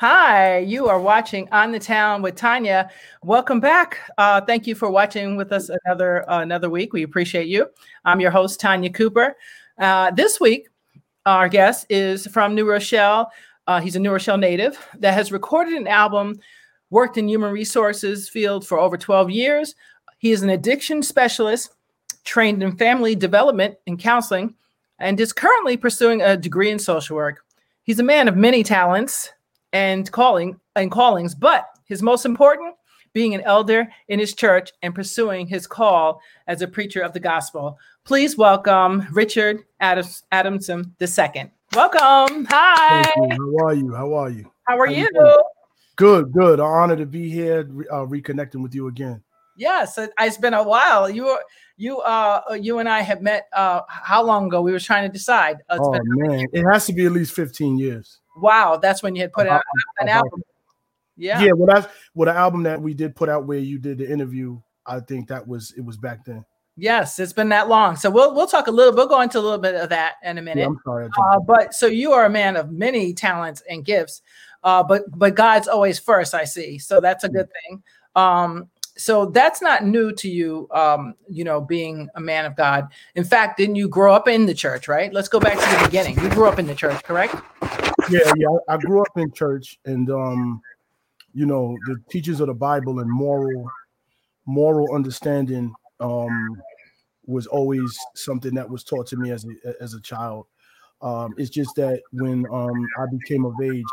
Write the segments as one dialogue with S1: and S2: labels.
S1: Hi, you are watching On the Town with Tanya. Welcome back. Uh, thank you for watching with us another uh, another week. We appreciate you. I'm your host Tanya Cooper. Uh, this week, our guest is from New Rochelle. Uh, he's a New Rochelle native that has recorded an album, worked in human resources field for over 12 years. He is an addiction specialist, trained in family development and counseling, and is currently pursuing a degree in social work. He's a man of many talents and calling and callings, but his most important being an elder in his church and pursuing his call as a preacher of the gospel. Please welcome Richard Adams, Adamson II. Welcome. Hi.
S2: How are you? How are you?
S1: How are How you? you
S2: good, good. Honored to be here, uh, reconnecting with you again.
S1: Yes, it, has been a while. You, you, uh, you and I have met. Uh, how long ago? We were trying to decide.
S2: Uh, oh man, it has to be at least fifteen years.
S1: Wow, that's when you had put out an album.
S2: Yeah, yeah. Well, that's well, the album that we did put out where you did the interview. I think that was it was back then.
S1: Yes, it's been that long. So we'll we'll talk a little. We'll go into a little bit of that in a minute. Yeah, I'm sorry. Uh, but so you are a man of many talents and gifts, uh, but but God's always first. I see. So that's a good thing. Um, so that's not new to you. Um, you know, being a man of God. In fact, didn't you grow up in the church? Right. Let's go back to the beginning. You grew up in the church, correct?
S2: Yeah, yeah. I grew up in church, and um, you know, the teachers of the Bible and moral moral understanding um, was always something that was taught to me as a, as a child. Um, it's just that when um, I became of age,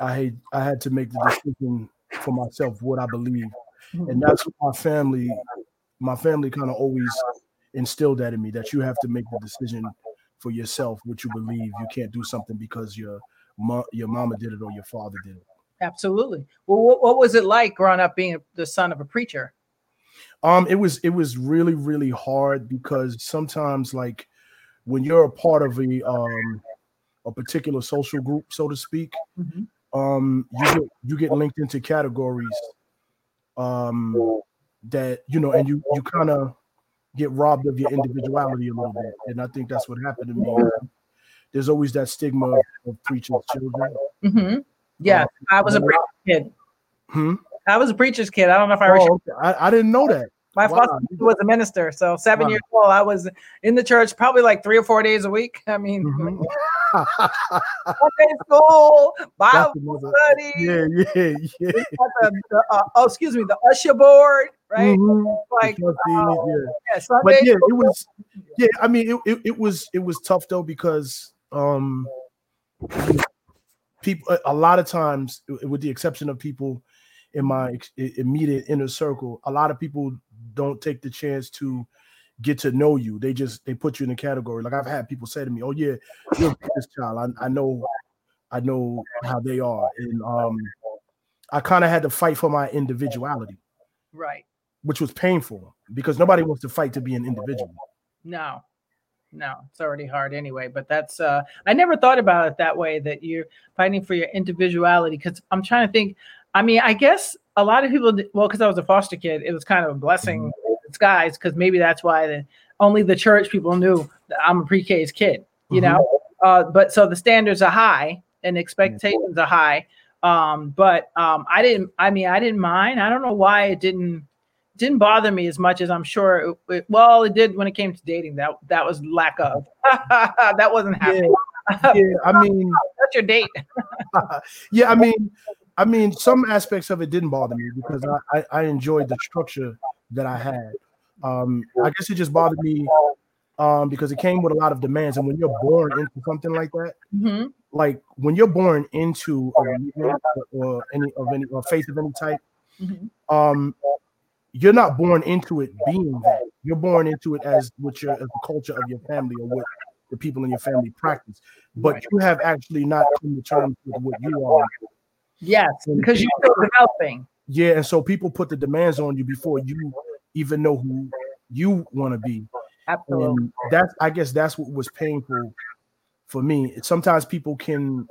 S2: I had I had to make the decision for myself what I believe, and that's what my family my family kind of always instilled that in me that you have to make the decision for yourself what you believe. You can't do something because your mo- your mama did it or your father did it.
S1: Absolutely. Well, what, what was it like growing up being the son of a preacher?
S2: Um, it was it was really really hard because sometimes like when you're a part of a um a particular social group, so to speak, mm-hmm. um, you get you get linked into categories um that you know, and you you kind of get robbed of your individuality a little bit, and I think that's what happened to me. There's always that stigma of, of preachers' children.
S1: Mm-hmm. Yeah, uh, I was a preacher's kid. Hmm? I was a preacher's kid. I don't know if I.
S2: Oh. I, I didn't know that.
S1: My wow. father was a minister, so seven wow. years old. I was in the church probably like three or four days a week. I mean, mm-hmm. Sunday school, Bible study.
S2: Yeah, yeah, yeah.
S1: The, the, uh, oh, excuse me, the usher board, right? Mm-hmm. Like, uh,
S2: yeah. yeah but yeah, it was. Yeah, I mean, it, it, it was it was tough though because um, people a lot of times, with the exception of people in my immediate inner circle, a lot of people don't take the chance to get to know you. They just they put you in a category. Like I've had people say to me, "Oh yeah, you're this child. I, I know, I know how they are." And um, I kind of had to fight for my individuality,
S1: right?
S2: Which was painful because nobody wants to fight to be an individual.
S1: No, no, it's already hard anyway. But that's uh, I never thought about it that way. That you're fighting for your individuality because I'm trying to think. I mean, I guess a lot of people, well, because I was a foster kid, it was kind of a blessing mm-hmm. in disguise because maybe that's why the, only the church people knew that I'm a pre-K's kid, you mm-hmm. know. Uh, but so the standards are high and expectations are high. Um, but um, I didn't. I mean, I didn't mind. I don't know why it didn't didn't bother me as much as I'm sure. It, it, well, it did when it came to dating. That that was lack of. that wasn't happening.
S2: Yeah, yeah I mean,
S1: that's your date.
S2: yeah, I mean, I mean, some aspects of it didn't bother me because I, I, I enjoyed the structure that I had. Um, I guess it just bothered me um, because it came with a lot of demands. And when you're born into something like that, mm-hmm. like when you're born into a or any of any or faith of any type, mm-hmm. um, you're not born into it being that. You're born into it as what your as the culture of your family or what the people in your family practice. But you have actually not come to terms with what you are
S1: Yes, because you're still developing.
S2: Yeah, and so people put the demands on you before you even know who you want to be.
S1: Absolutely. And
S2: that's I guess that's what was painful for me. Sometimes people can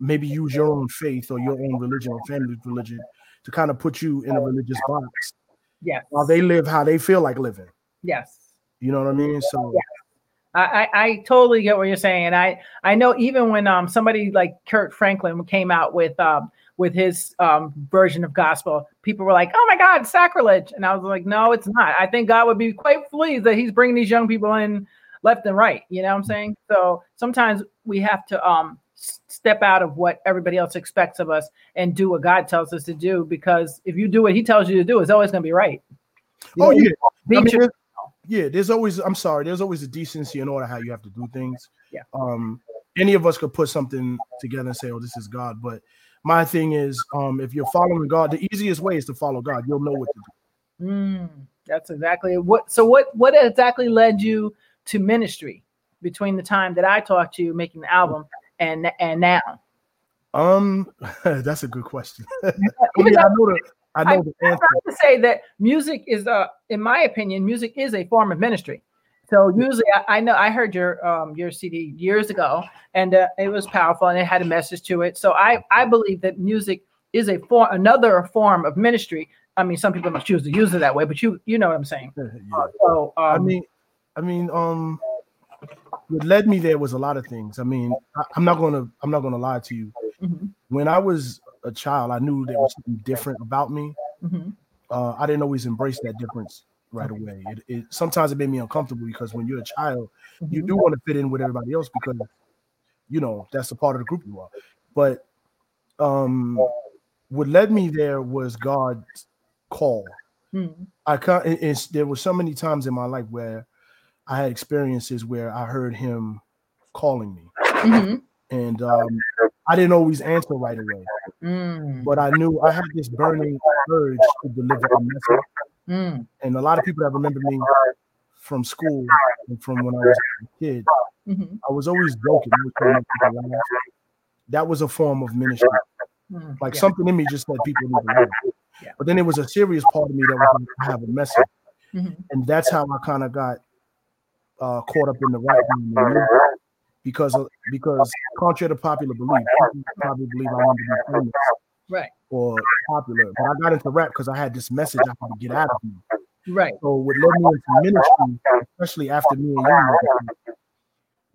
S2: maybe use your own faith or your own religion or family's religion to kind of put you in a religious box.
S1: Yes.
S2: While they live how they feel like living.
S1: Yes.
S2: You know what I mean? So
S1: yes. I, I, I totally get what you're saying. And I I know even when um somebody like Kirk Franklin came out with um with his um version of gospel, people were like, "Oh my God, sacrilege!" And I was like, "No, it's not. I think God would be quite pleased that He's bringing these young people in left and right." You know what I'm saying? So sometimes we have to um step out of what everybody else expects of us and do what God tells us to do. Because if you do what He tells you to do, it's always going to be right.
S2: You oh know, yeah, I mean, there's, yeah. There's always. I'm sorry. There's always a decency in order how you have to do things.
S1: Yeah.
S2: Um, any of us could put something together and say, "Oh, this is God," but my thing is, um, if you're following God, the easiest way is to follow God. You'll know what to
S1: do. Mm, that's exactly what. So what? What exactly led you to ministry between the time that I taught you making the album and and now?
S2: Um, that's a good question. I, mean, I know the I know I, the answer.
S1: I to say that music is a, in my opinion, music is a form of ministry. So usually, I, I know I heard your um your CD years ago, and uh, it was powerful, and it had a message to it. So I I believe that music is a form another form of ministry. I mean, some people don't choose to use it that way, but you you know what I'm saying. yeah.
S2: So um, I mean, I mean, um, what led me there was a lot of things. I mean, I, am not gonna I'm not gonna lie to you. Mm-hmm. When I was a child, I knew there was something different about me. Mm-hmm. Uh, I didn't always embrace that difference right away. It, it, sometimes it made me uncomfortable because when you're a child, mm-hmm. you do want to fit in with everybody else because you know that's a part of the group you are. But um, what led me there was God's call. Mm-hmm. I can't. there were so many times in my life where I had experiences where I heard Him calling me, mm-hmm. and um, I didn't always answer right away. Mm. But I knew I had this burning urge to deliver a message. Mm. And a lot of people that remember me from school and from when I was a kid, mm-hmm. I was always joking. That was a form of ministry. Mm. Like yeah. something in me just said people need to learn. Yeah. But then it was a serious part of me that was to have a message. Mm-hmm. And that's how I kind of got uh, caught up in the right because of, because contrary to popular belief, people probably believe I wanted to be famous,
S1: right,
S2: or popular. But I got into rap because I had this message I had to get out of me,
S1: right.
S2: So what led me into ministry, especially after me and you,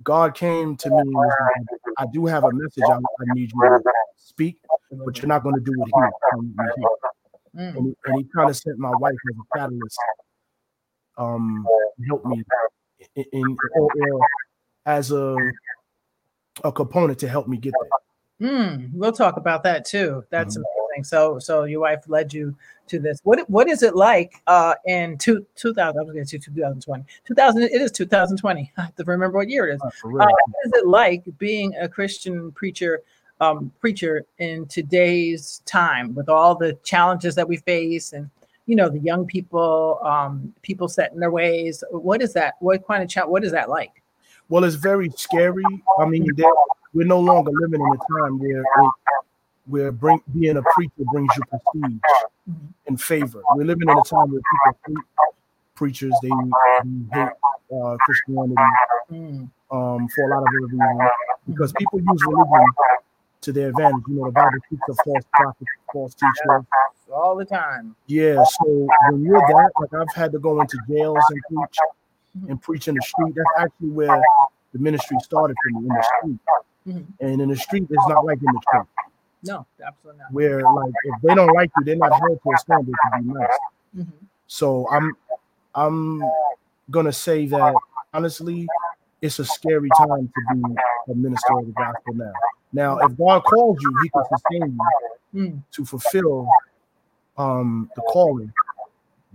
S2: God came to me and was like, "I do have a message I, I need you to speak, but you're not going to do it here." Mm. And, he, he kind of sent my wife as a catalyst, um, to help me in, in or, or as a a component to help me get
S1: there. Mm, we'll talk about that too. That's mm-hmm. amazing. So, so your wife led you to this. What what is it like uh, in two, 2000? I was going to say 2020. 2000. It is 2020. I have to remember what year it is. Oh, uh, what is it like being a Christian preacher? Um, preacher in today's time with all the challenges that we face and you know the young people um, people set in their ways what is that what kind of challenge what is that like
S2: well, it's very scary. I mean, we're no longer living in a time where where bring, being a preacher brings you prestige and favor. We're living in a time where people hate preachers. They, they hate uh, Christianity um, for a lot of reasons because people use religion to their advantage. You know, the Bible speaks of false prophets, false teachers
S1: all the time.
S2: Yeah. So when you're that, like I've had to go into jails and preach and preach in the street. That's actually where the ministry started for me in the street. Mm-hmm. And in the street, it's not like in the church.
S1: No, absolutely not.
S2: Where like if they don't like you, they're not held to a standard to be nice. Mm-hmm. So I'm I'm gonna say that honestly, it's a scary time to be a minister of the gospel now. Now, if God calls you, He can sustain you mm. to fulfill um the calling,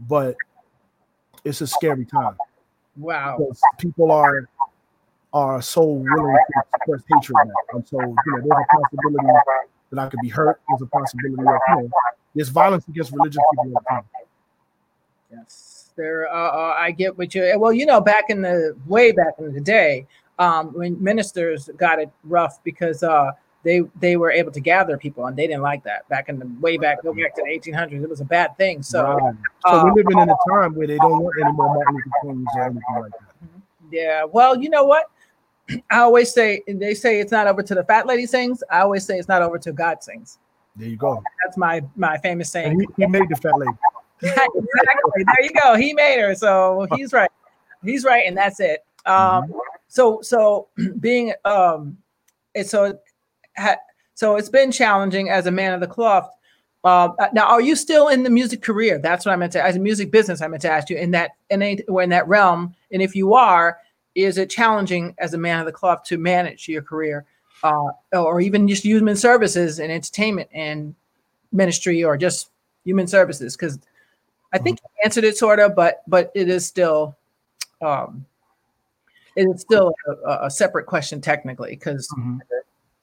S2: but it's a scary time.
S1: Wow.
S2: People are are so willing to express hatred now. And so, you know, there's a possibility that I could be hurt. There's a possibility of, you know, there's violence against religious people all the time.
S1: Yes. There, uh, uh, I get what you, well, you know, back in the, way back in the day, um, when ministers got it rough because uh, they they were able to gather people and they didn't like that back in the way back go back to the 1800s it was a bad thing. So right.
S2: so uh, we're living in a time where they don't want any more Martin Luther Kings or anything like that.
S1: Yeah. Well you know what? I always say and they say it's not over to the fat lady sings. I always say it's not over to God sings.
S2: There you go.
S1: That's my my famous saying.
S2: he, he, made the fat lady
S1: exactly. There you go. He made her. So he's right. He's right and that's it. Um, so so being um it's so ha, so it's been challenging as a man of the cloth. Uh, now are you still in the music career? That's what i meant to as a music business i meant to ask you in that in, a, in that realm. And if you are is it challenging as a man of the cloth to manage your career uh, or even just human services and entertainment and ministry or just human services? Because i think mm-hmm. you answered it sort of but but it is still um it is still a, a separate question technically because mm-hmm.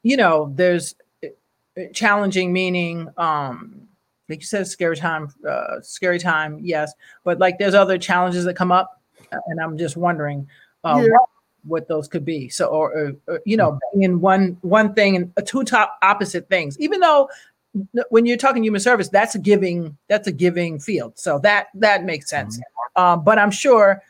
S1: you know there's uh, challenging meaning um like you said scary time uh scary time yes but like there's other challenges that come up and i'm just wondering um, yeah what those could be. So, or, or, or you know, mm-hmm. in one one thing and two top opposite things. Even though when you're talking human service, that's a giving that's a giving field. So that that makes sense. Mm-hmm. Um, but I'm sure,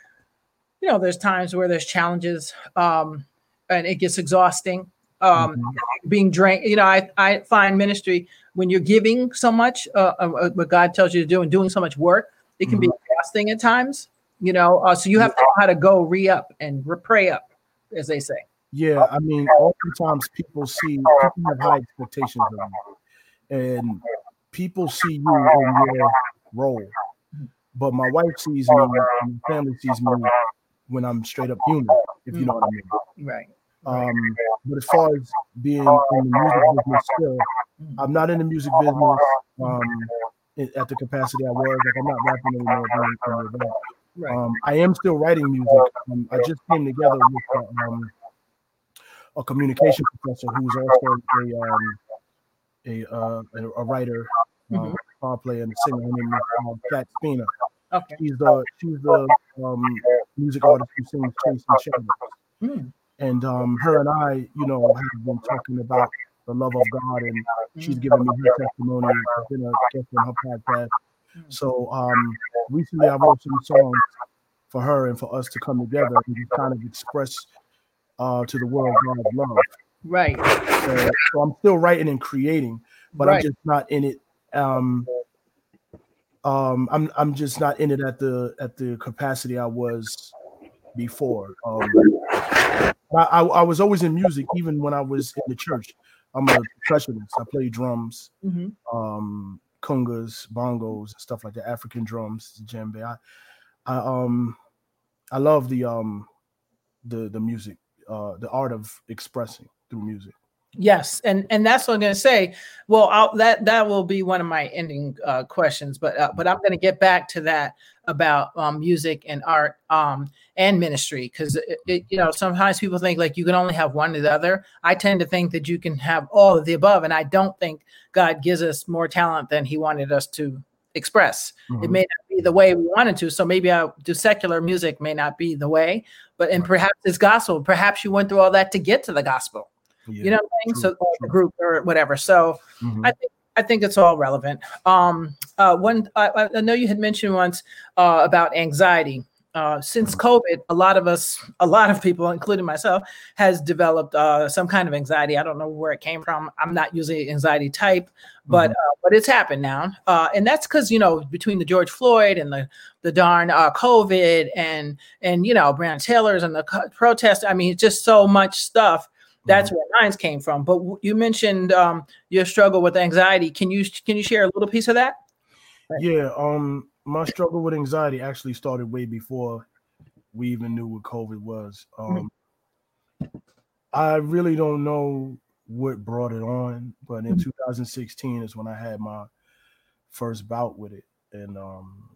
S1: you know, there's times where there's challenges, um, and it gets exhausting. Um, mm-hmm. being drained. You know, I I find ministry when you're giving so much, uh, uh, what God tells you to do, and doing so much work, it can be mm-hmm. exhausting at times you know uh, so you have to know how to go re-up and pray up as they say
S2: yeah i mean oftentimes people see people have high expectations of you and people see you in your role. But my wife sees me and my family sees me when i'm straight up human if you know what i
S1: mean. Right
S2: um, but as far as being in the music business still i'm not in the music business um, at the capacity i was. Like i'm not rapping anymore doing, Right. Um, I am still writing music. Um, I just came together with a, um, a communication professor who's also a um, a, uh, a, a writer, mm-hmm. uh, player, and a singer. Her name is uh, Kat Spina. Okay. She's the she's the um, music artist who sings Chasing Shadows. Mm. And um, her and I, you know, have been talking about the love of God, and she's given me her testimony. I've been a guest on her podcast so um, recently I wrote some songs for her and for us to come together and just kind of express uh, to the world God's love.
S1: Right.
S2: So, so, I'm still writing and creating, but right. I'm just not in it. Um, um, I'm I'm just not in it at the at the capacity I was before. Um, I, I, I was always in music, even when I was in the church. I'm a percussionist. I play drums. Mm-hmm. Um, congas, bongos, and stuff like that, African drums, djembe. I, I um, I love the um, the the music, uh, the art of expressing through music.
S1: Yes, and and that's what I'm going to say. Well, I'll, that that will be one of my ending uh, questions, but uh, but I'm going to get back to that about um, music and art um, and ministry because you know sometimes people think like you can only have one or the other. I tend to think that you can have all of the above, and I don't think God gives us more talent than He wanted us to express. Mm-hmm. It may not be the way we wanted to, so maybe I do secular music may not be the way, but and perhaps it's gospel. Perhaps you went through all that to get to the gospel yeah, you know what I mean? So true. the group or whatever. So mm-hmm. I think I think it's all relevant. Um, uh, one I, I know you had mentioned once uh, about anxiety. Uh, since mm-hmm. COVID, a lot of us, a lot of people, including myself, has developed uh, some kind of anxiety. I don't know where it came from. I'm not usually anxiety type, but mm-hmm. uh, but it's happened now, uh, and that's because you know between the George Floyd and the the darn uh, COVID and and you know Breonna Taylor's and the co- protest. I mean, just so much stuff that's mm-hmm. where mine came from. But you mentioned um, your struggle with anxiety. Can you can you share a little piece of that?
S2: Yeah, um, my struggle with anxiety actually started way before we even knew what COVID was. Mm-hmm. Um, mm-hmm. I really don't know what brought it on, but in mm-hmm. 2016 is when I had my first bout with it, and um,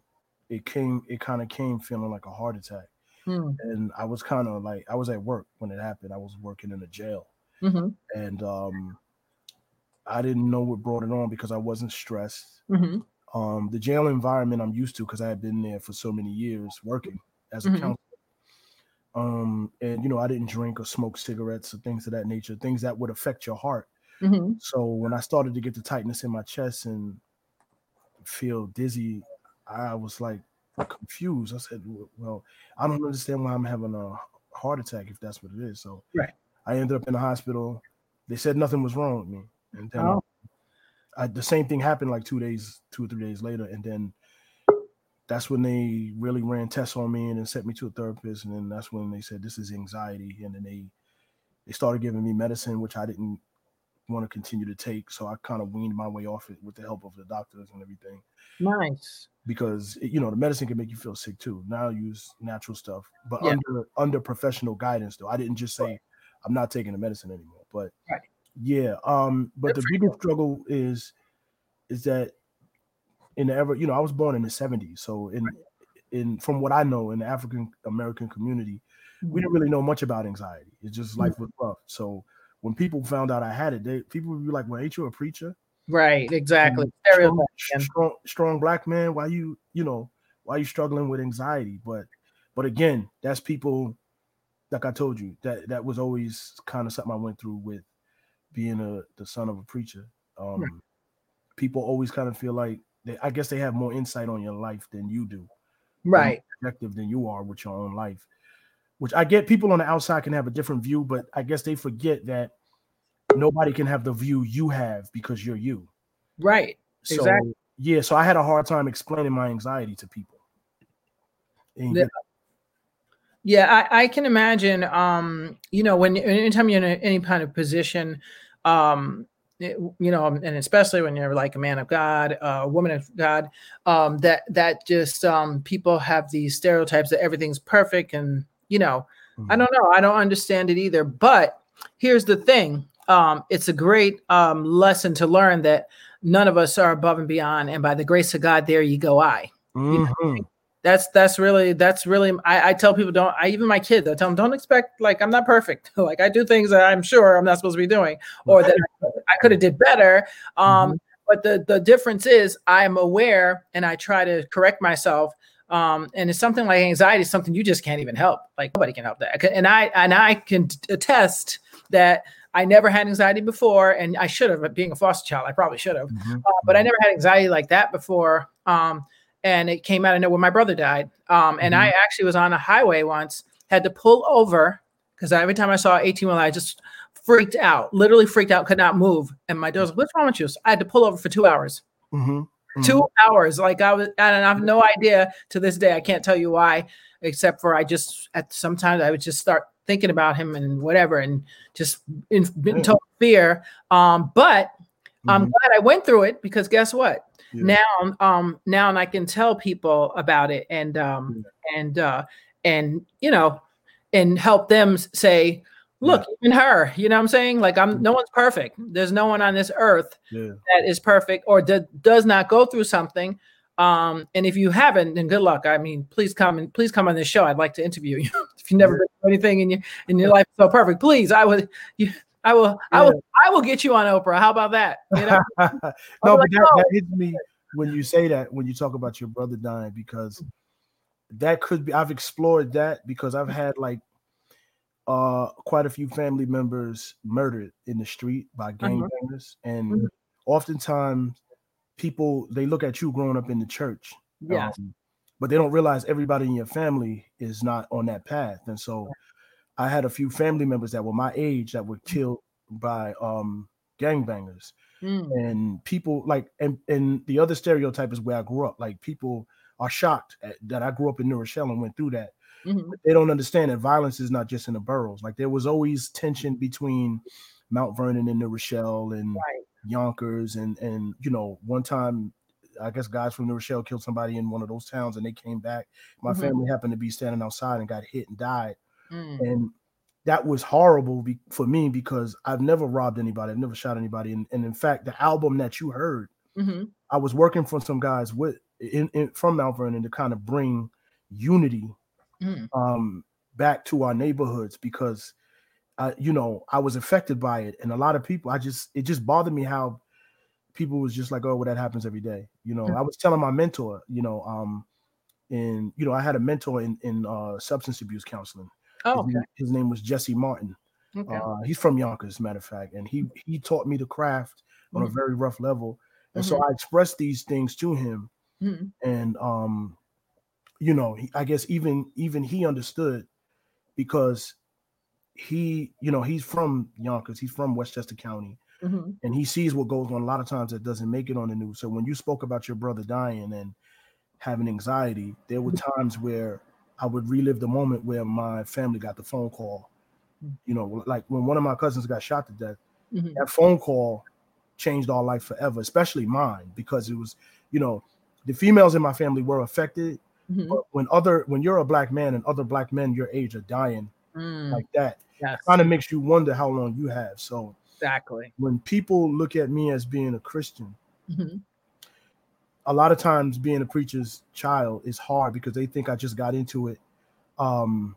S2: it came. It kind of came feeling like a heart attack. Hmm. And I was kind of like, I was at work when it happened. I was working in a jail. Mm-hmm. And um, I didn't know what brought it on because I wasn't stressed. Mm-hmm. Um, the jail environment I'm used to because I had been there for so many years working as a mm-hmm. counselor. Um, and you know, I didn't drink or smoke cigarettes or things of that nature, things that would affect your heart. Mm-hmm. So when I started to get the tightness in my chest and feel dizzy, I was like, confused. I said, "Well, I don't understand why I'm having a heart attack if that's what it is." So
S1: right.
S2: I ended up in the hospital. They said nothing was wrong with me, and then oh. I, the same thing happened like two days, two or three days later, and then that's when they really ran tests on me and then sent me to a therapist. And then that's when they said this is anxiety. And then they they started giving me medicine, which I didn't want to continue to take. So I kind of weaned my way off it with the help of the doctors and everything.
S1: Nice.
S2: Because you know the medicine can make you feel sick too. Now I use natural stuff, but yeah. under under professional guidance though. I didn't just say I'm not taking the medicine anymore. But right. yeah, um, but Good the biggest struggle is is that in the ever, you know, I was born in the 70s. So in in from what I know in the African American community, we didn't really know much about anxiety. It's just life was rough. So when people found out I had it, they people would be like, "Well, ain't you a preacher?"
S1: Right, exactly.
S2: Strong, strong, strong, black man. Why you, you know, why you struggling with anxiety? But, but again, that's people. Like I told you, that that was always kind of something I went through with being a the son of a preacher. Um, right. People always kind of feel like they, I guess they have more insight on your life than you do,
S1: right?
S2: Objective than you are with your own life which I get people on the outside can have a different view, but I guess they forget that nobody can have the view you have because you're you.
S1: Right.
S2: So, exactly. Yeah. So I had a hard time explaining my anxiety to people.
S1: yeah. yeah, I, I can imagine. Um, you know, when anytime you're in a, any kind of position, um, it, you know, and especially when you're like a man of God, uh, a woman of God, um, that that just um, people have these stereotypes that everything's perfect and you know, mm-hmm. I don't know. I don't understand it either. But here's the thing um, it's a great um, lesson to learn that none of us are above and beyond. And by the grace of God, there you go, I. Mm-hmm. You know? Mm-hmm. That's that's really that's really I, I tell people don't I even my kids I tell them don't expect like I'm not perfect like I do things that I'm sure I'm not supposed to be doing or that I could have did better um mm-hmm. but the the difference is I'm aware and I try to correct myself um, and it's something like anxiety is something you just can't even help. Like nobody can help that. And I and I can attest that I never had anxiety before, and I should have. Being a foster child, I probably should have, mm-hmm. uh, but I never had anxiety like that before. Um, and it came out of nowhere my brother died. Um, and mm-hmm. I actually was on a highway once, had to pull over because every time I saw 18 wheel, I just freaked out, literally freaked out, could not move. And my daughter was, "What's wrong with you?" So I had to pull over for two hours. Mm-hmm. Mm-hmm. Two hours. Like I was, and I have no idea to this day. I can't tell you why, except for I just at sometimes I would just start thinking about him and whatever, and just in, in total fear. Um, but mm-hmm. I'm glad I went through it because guess what? Yeah. Now, um, now and I can tell people about it and um, yeah. and uh, and you know, and help them say, look yeah. even her you know what i'm saying? Like i'm no one's perfect. There's no one on this earth yeah. that is perfect or d- does not go through something um and if you haven't then good luck. I mean please come and please come on this show. I'd like to interview you. If you never yeah. anything in your in your life so perfect please i would you i will i will i will get you on oprah. How about that? You know?
S2: no but that, that hits me when you say that when you talk about your brother dying because that could be i've explored that because i've had like uh, quite a few family members murdered in the street by uh-huh. gangbangers, uh-huh. and mm-hmm. oftentimes people they look at you growing up in the church,
S1: yeah, um,
S2: but they don't realize everybody in your family is not on that path, and so I had a few family members that were my age that were mm. killed by um gangbangers. Mm. And people like and and the other stereotype is where I grew up. Like people are shocked at, that I grew up in New Rochelle and went through that. Mm-hmm. They don't understand that violence is not just in the boroughs. Like there was always tension between Mount Vernon and New Rochelle and right. Yonkers, and and you know, one time I guess guys from New Rochelle killed somebody in one of those towns, and they came back. My mm-hmm. family happened to be standing outside and got hit and died, mm. and that was horrible be- for me because I've never robbed anybody, I've never shot anybody, and, and in fact, the album that you heard, mm-hmm. I was working for some guys with in, in from Mount Vernon to kind of bring unity mm. um, back to our neighborhoods because, uh, you know, I was affected by it, and a lot of people. I just it just bothered me how people was just like, oh, well, that happens every day. You know, mm. I was telling my mentor, you know, um, and you know, I had a mentor in in uh, substance abuse counseling.
S1: Oh, okay.
S2: his, his, name was Jesse Martin. Okay. Uh, he's from Yonkers, matter of fact, and he he taught me the craft on mm-hmm. a very rough level, and mm-hmm. so I expressed these things to him, mm-hmm. and um, you know, I guess even even he understood because he, you know, he's from Yonkers, he's from Westchester County, mm-hmm. and he sees what goes on a lot of times that doesn't make it on the news. So when you spoke about your brother dying and having anxiety, there were times where I would relive the moment where my family got the phone call. You know, like when one of my cousins got shot to death,
S1: Mhm.
S2: that phone call changed our life forever, especially mine, because it was, you know, the females in my family were affected.
S1: Mhm.
S2: When other when you're a black man and other black men your age are dying
S1: Mm,
S2: like that,
S1: yes,
S2: kind of makes you wonder how long you have. So
S1: exactly.
S2: when people look at me as being a Christian,
S1: Mhm.
S2: a lot of times being a preacher's child is hard because they think I just got into it um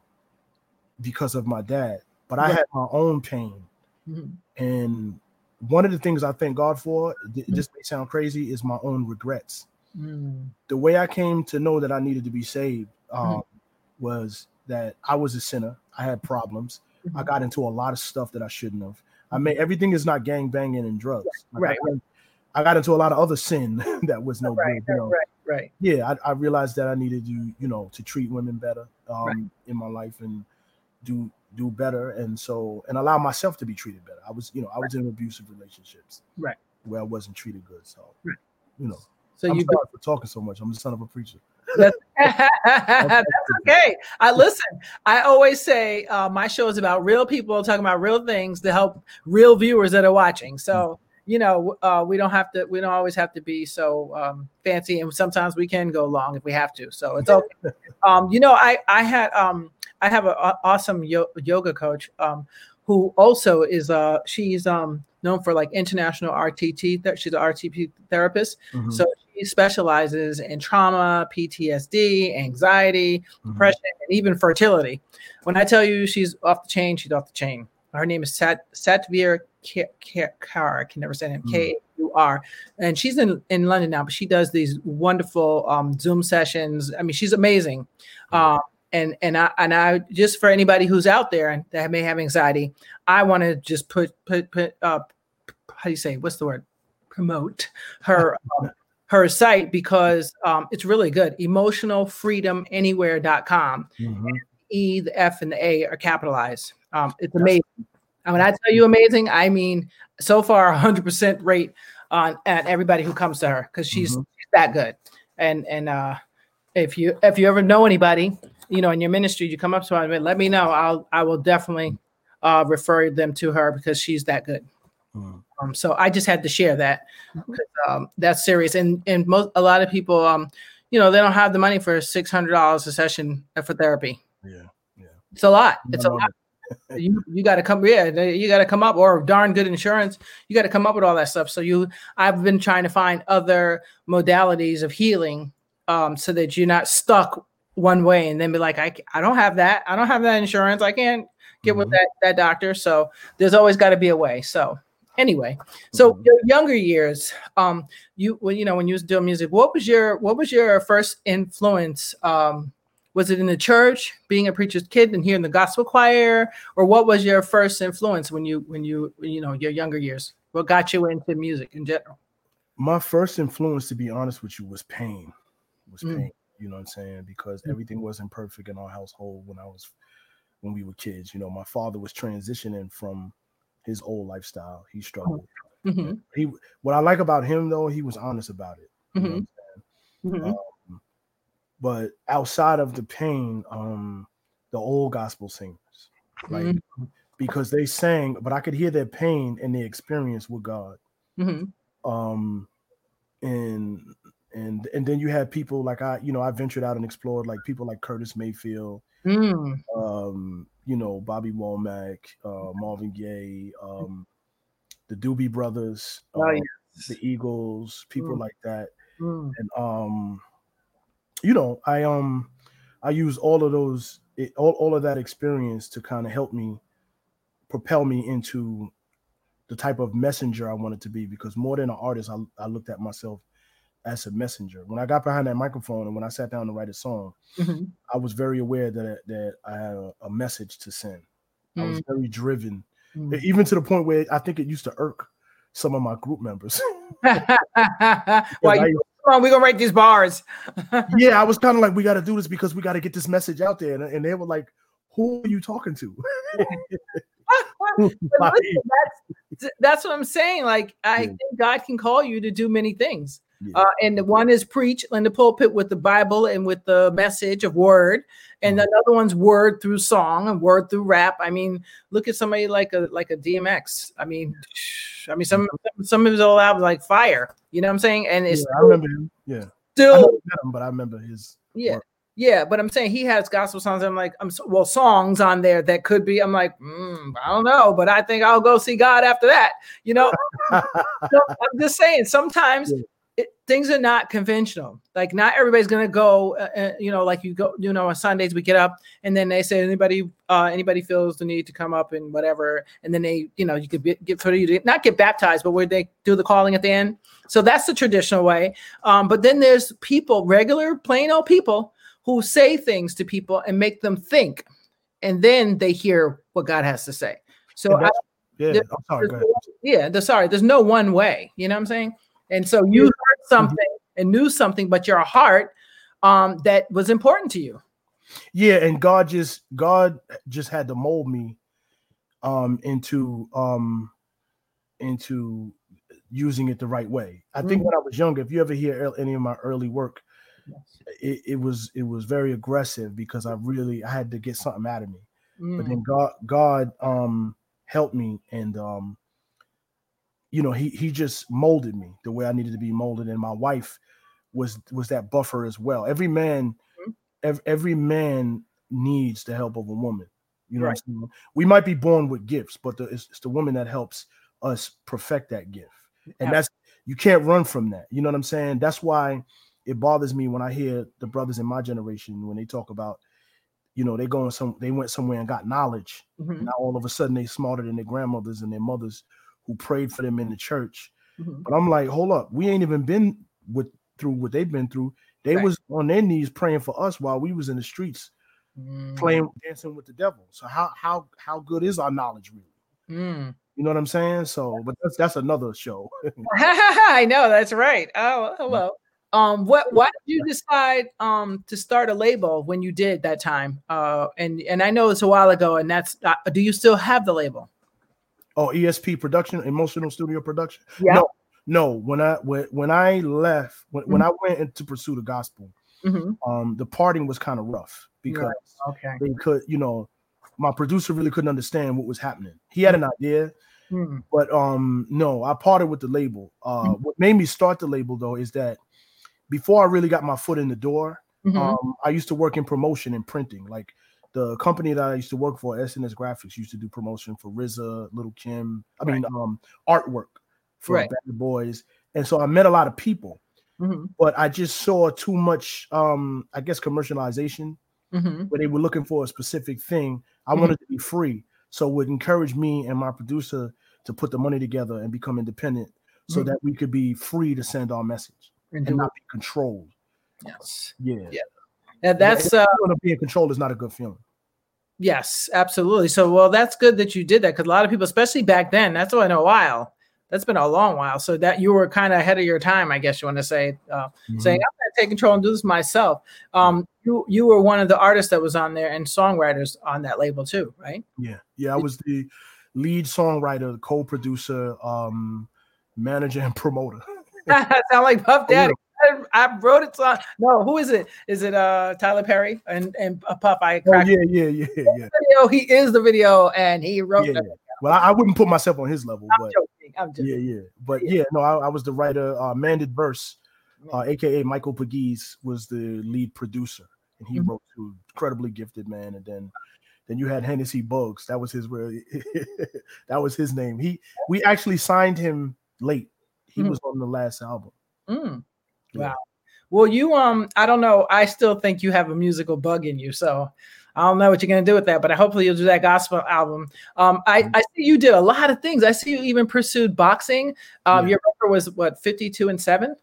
S2: because of my dad. But I had my own pain.
S1: Mhm.
S2: And one of the things I thank God for, th- this may sound crazy, is my own regrets.
S1: Mm,
S2: The way I came to know that I needed to be saved um,
S1: Mhm.
S2: was that I was a sinner. I had problems. I
S1: Mhm.
S2: got into a lot of stuff that I shouldn't have. I mean, everything is not gang banging and drugs. Like,
S1: Right.
S2: I, got- I got into a lot of other sin that was no
S1: Right,
S2: good. You know?
S1: right, right.
S2: Yeah, I, I realized that I needed to, you know, to treat women better um,
S1: Right.
S2: in my life and do do better, and so and allow myself to be treated better. I was, you know, I was in abusive relationships,
S1: Right.
S2: where I wasn't treated good. So,
S1: Right.
S2: you know,
S1: So
S2: I'm
S1: you
S2: sorry for talking so much. I'm the son of a preacher.
S1: That's, that's okay. I listen. I always say uh, my show is about real people talking about real things to help real viewers that are watching. So you know, uh, we don't have to. We don't always have to be so um, fancy, and sometimes we can go long if we have to. So it's okay. um, you know, I I had um, I have an awesome yo- yoga coach um, who also is uh she's um known for like international RTT. That she's an RTP therapist.
S2: Mhm,
S1: So she specializes in trauma, PTSD, anxiety,
S2: mhm.
S1: depression, and even fertility. When I tell you she's off the chain, she's off the chain. Her name is Sat Satvir Kaur. I can never say it.
S2: Mm.
S1: K U R. And she's in, in London now, but she does these wonderful um, Zoom sessions. I mean, she's amazing. Um, and and I and I just for anybody who's out there and that may have anxiety, I want to just put put put uh how do you say what's the word promote her um, her site because um, it's really good. emotionalfreedomanywhere.com
S2: Mhm.
S1: e the f and the a are capitalized. Um, it's amazing. And when i tell you amazing i mean so far 100% rate on at everybody who comes to her because she's,
S2: Mhm.
S1: she's that good. And and uh if you if you ever know anybody you know in your ministry you come up to her let me know. I'll i will definitely uh refer them to her because she's that good.
S2: Mhm.
S1: Um, so I just had to share that. Um, that's serious, and and most a lot of people, um, you know, they don't have the money for six hundred dollars a session for therapy.
S2: Yeah.
S1: yeah, It's a lot. It's a
S2: No, no,
S1: lot. You you got to come, yeah, you got to come up, or darn good insurance. You got to come up with all that stuff. So you, I've been trying to find other modalities of healing, um, so that you're not stuck one way and then be like, I I don't have that. I don't have that insurance. I can't get with
S2: Mhm.
S1: that that doctor. So there's always got to be a way. So anyway, so
S2: Mhm.
S1: your younger years, um, you when you know when you was doing music, what was your what was your first influence? Um, was it in the church, being a preacher's kid and hearing the gospel choir, or what was your first influence when you when you you know your younger years? What got you into music in general?
S2: my first influence, to be honest with you, was pain. Was
S1: Mm.
S2: pain. You know what I'm saying? Because
S1: Mm.
S2: everything wasn't perfect in our household when I was when we were kids. You know, my father was transitioning from his old lifestyle. He struggled.
S1: Mhm,
S2: He what I like about him though, he was honest about it. you know
S1: mhm,
S2: saying?
S1: mhm.
S2: Um, but outside of the pain, um, the old gospel singers, like
S1: Mhm,
S2: because they sang, but I could hear their pain and their experience with God.
S1: mhm,
S2: um and and and then you had people like i you know i ventured out and explored like people like curtis mayfield
S1: mm,
S2: um you know bobby womack uh marvin gaye um the doobie brothers
S1: Oh,
S2: um,
S1: yes.
S2: the eagles people
S1: Mm.
S2: like that
S1: mm,
S2: and um you know i um i use all of those it, all, all of that experience to kind of help me propel me into the type of messenger i wanted to be because more than an artist i, I looked at myself as a messenger when i got behind that microphone and when i sat down to write a song
S1: mhm,
S2: i was very aware that that i had a, a message to send i was very driven
S1: mm.
S2: even to the point where i think it used to irk some of my group members
S1: Why you, come on, we're gonna write these bars.
S2: yeah, I was kind of like, we got to do this because we got to get this message out there. And, and they were like, who are you talking to?
S1: Listen, that's that's what I'm saying. Like I
S2: Yeah.
S1: think God can call you to do many things. Yeah. Uh, and the one is preach in the pulpit with the Bible and with the message of word, and mm-hmm. another one's word through song and word through rap. I mean, look at somebody like a like a DMX. I mean, I mean some some of his old albums like Fire. You know what I'm saying? And it's
S2: yeah, I remember him. Yeah, still, him, but I remember his.
S1: Yeah. Work. Yeah, but I'm saying he has gospel songs. I'm like, I'm so, well, songs on there that could be. I'm like, mm, I don't know, but I think I'll go see God after that. You know, so I'm just saying. Sometimes yeah it, things are not conventional. Like not everybody's gonna go. Uh, uh, you know, like you go. You know, on Sundays we get up and then they say anybody, uh, anybody feels the need to come up and whatever, and then they, you know, you could be, get for you to not get baptized, but where they do the calling at the end. So that's the traditional way. Um, but then there's people, regular plain old people, who say things to people and make them think, and then they hear what God has to say. So I, yeah, there, sorry, yeah, the, sorry, there's no one way. You know what I'm saying? And so you heard something mm-hmm. and knew something, but your heart um, that was important to you.
S2: Yeah, and God just God just had to mold me um into um into using it the right way. I think mm-hmm. when I was younger, if you ever hear any of my early work, yes. it, it, was it was very aggressive because I really I had to get something out of me. Mm. But then. God God um helped me and um you know, he he just molded me the way I needed to be molded, and my wife was was that buffer as well. Every man, mm-hmm. every, every man needs the help of a woman. You know, right. we might be born with gifts, but the, it's, it's, the woman that helps us perfect that gift, and yeah. that's you can't run from that. You know what I'm saying? That's why it bothers me when I hear the brothers in my generation when they talk about, you know, they going some they went somewhere and got knowledge. Mm-hmm. Now all of a sudden they smarter than their grandmothers and their mothers who prayed for them in the church. Mm-hmm. But I'm like, hold up, we ain't even been with through what they've been through. They right. was on their knees praying for us while we was in the streets mm. playing dancing with the devil. So how how how good is our knowledge really? Mm. You know what I'm saying? So, but that's that's another show.
S1: I know that's right. Oh, hello. Um, what why did you decide um to start a label when you did that time? Uh, and and I know it's a while ago, and that's uh, do you still have the label?
S2: Oh, ESP production, emotional studio production. Yeah. No, no. When I when, when I left, when, mm-hmm. when I went in to pursue the gospel, mm-hmm. um, the parting was kind of rough because right. okay. they could, you know, my producer really couldn't understand what was happening. He had an idea, mm-hmm. but um, no, I parted with the label. Uh, mm-hmm. what made me start the label though is that before I really got my foot in the door, mm-hmm. um, I used to work in promotion and printing, like the company that I used to work for, SNS Graphics, used to do promotion for RZA, Little Kim. I right. mean, um, artwork for right. Bad Boys, and so I met a lot of people. Mm-hmm. But I just saw too much, um, I guess, commercialization mm-hmm. where they were looking for a specific thing. I mm-hmm. wanted to be free, so it would encourage me and my producer to put the money together and become independent, so mm-hmm. that we could be free to send our message and, and not be controlled.
S1: Yes.
S2: Yeah. Yeah.
S1: And that's uh,
S2: being controlled is not a good feeling.
S1: Yes, absolutely. So, well, that's good that you did that because a lot of people, especially back then, that's been a while. That's been a long while. So that you were kind of ahead of your time, I guess you want to say, uh, mm-hmm. saying I'm going to take control and do this myself. Um, you you were one of the artists that was on there and songwriters on that label too, right?
S2: Yeah, yeah. I was the lead songwriter, co-producer, um, manager, and promoter.
S1: Sound like Puff Daddy. I wrote it. No, who is it? Is it uh Tyler Perry and and a Puff? I
S2: oh, yeah, yeah, yeah, yeah.
S1: Video, he is the video, and he wrote.
S2: Yeah, yeah. Well, I, I, wouldn't put myself on his level, I'm but joking. I'm joking. yeah, yeah. But yeah, yeah no, I, I, was the writer. Uh, Manded Verse, uh, aka Michael Pegues, was the lead producer, and he mm-hmm. wrote to incredibly gifted man. And then then you had Hennessy Bugs. That was his that was his name. He we actually signed him late. He mm-hmm. was on the last album. Mm.
S1: Wow. Well, you um, I don't know. I still think you have a musical bug in you, so I don't know what you're gonna do with that, but I hopefully you'll do that gospel album. Um, I, mm-hmm. I see you did a lot of things. I see you even pursued boxing. Um, yeah. your record was what 52 and seven.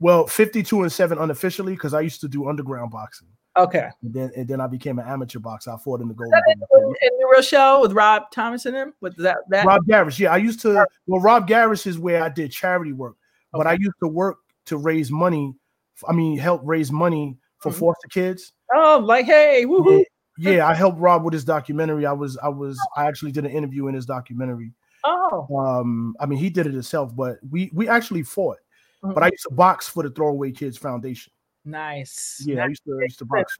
S2: Well, 52 and seven unofficially because I used to do underground boxing.
S1: Okay.
S2: And then and then I became an amateur boxer. I fought in the
S1: Golden. In, in the real show with Rob Thomas and him with that that
S2: Rob Garris. Yeah, I used to. Well, Rob Garris is where I did charity work, okay. but I used to work to raise money. I mean, help raise money for mm-hmm. foster kids.
S1: Oh, like hey,
S2: woohoo. Yeah, yeah, I helped Rob with his documentary. I was, I was, I actually did an interview in his documentary.
S1: Oh,
S2: um, I mean, he did it himself, but we we actually fought. but I used to box for the Throwaway Kids Foundation.
S1: Nice.
S2: Yeah,
S1: nice.
S2: I used to, I used to box.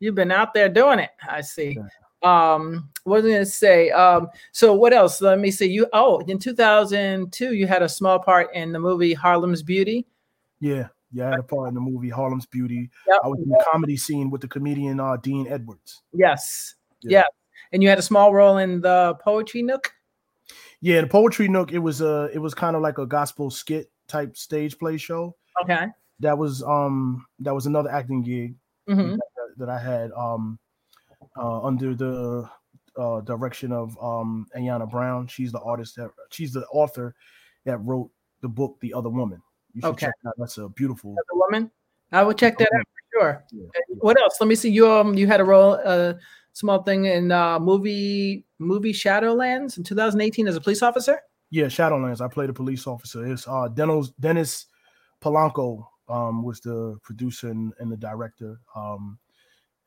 S1: You've been out there doing it. I see. Yeah. Um, what was I gonna say? Um, so what else? Let me see. You oh, in 2002, you had a small part in the movie Harlem's Beauty.
S2: Yeah, yeah, I had a part in the movie Harlem's Beauty. Yep. I was in the comedy scene with the comedian uh, Dean Edwards.
S1: Yes. Yeah. yeah. And you had a small role in the Poetry Nook.
S2: Yeah, the Poetry Nook. It was a. It was kind of like a gospel skit type stage play show.
S1: Okay.
S2: That was um that was another acting gig mm-hmm. that, that, I had um uh, under the uh, direction of um Ayana Brown. She's the artist that she's the author that wrote the book The Other Woman. You should okay. check that. That's a beautiful
S1: Woman. I will check that out for sure. Yeah. What else? Let me see. You um you had a role a uh, small thing in uh movie movie Shadowlands in 2018 as a police officer.
S2: Yeah, Shadowlands. I played a police officer. It's uh Dennis Dennis Polanco um was the producer and, and the director. Um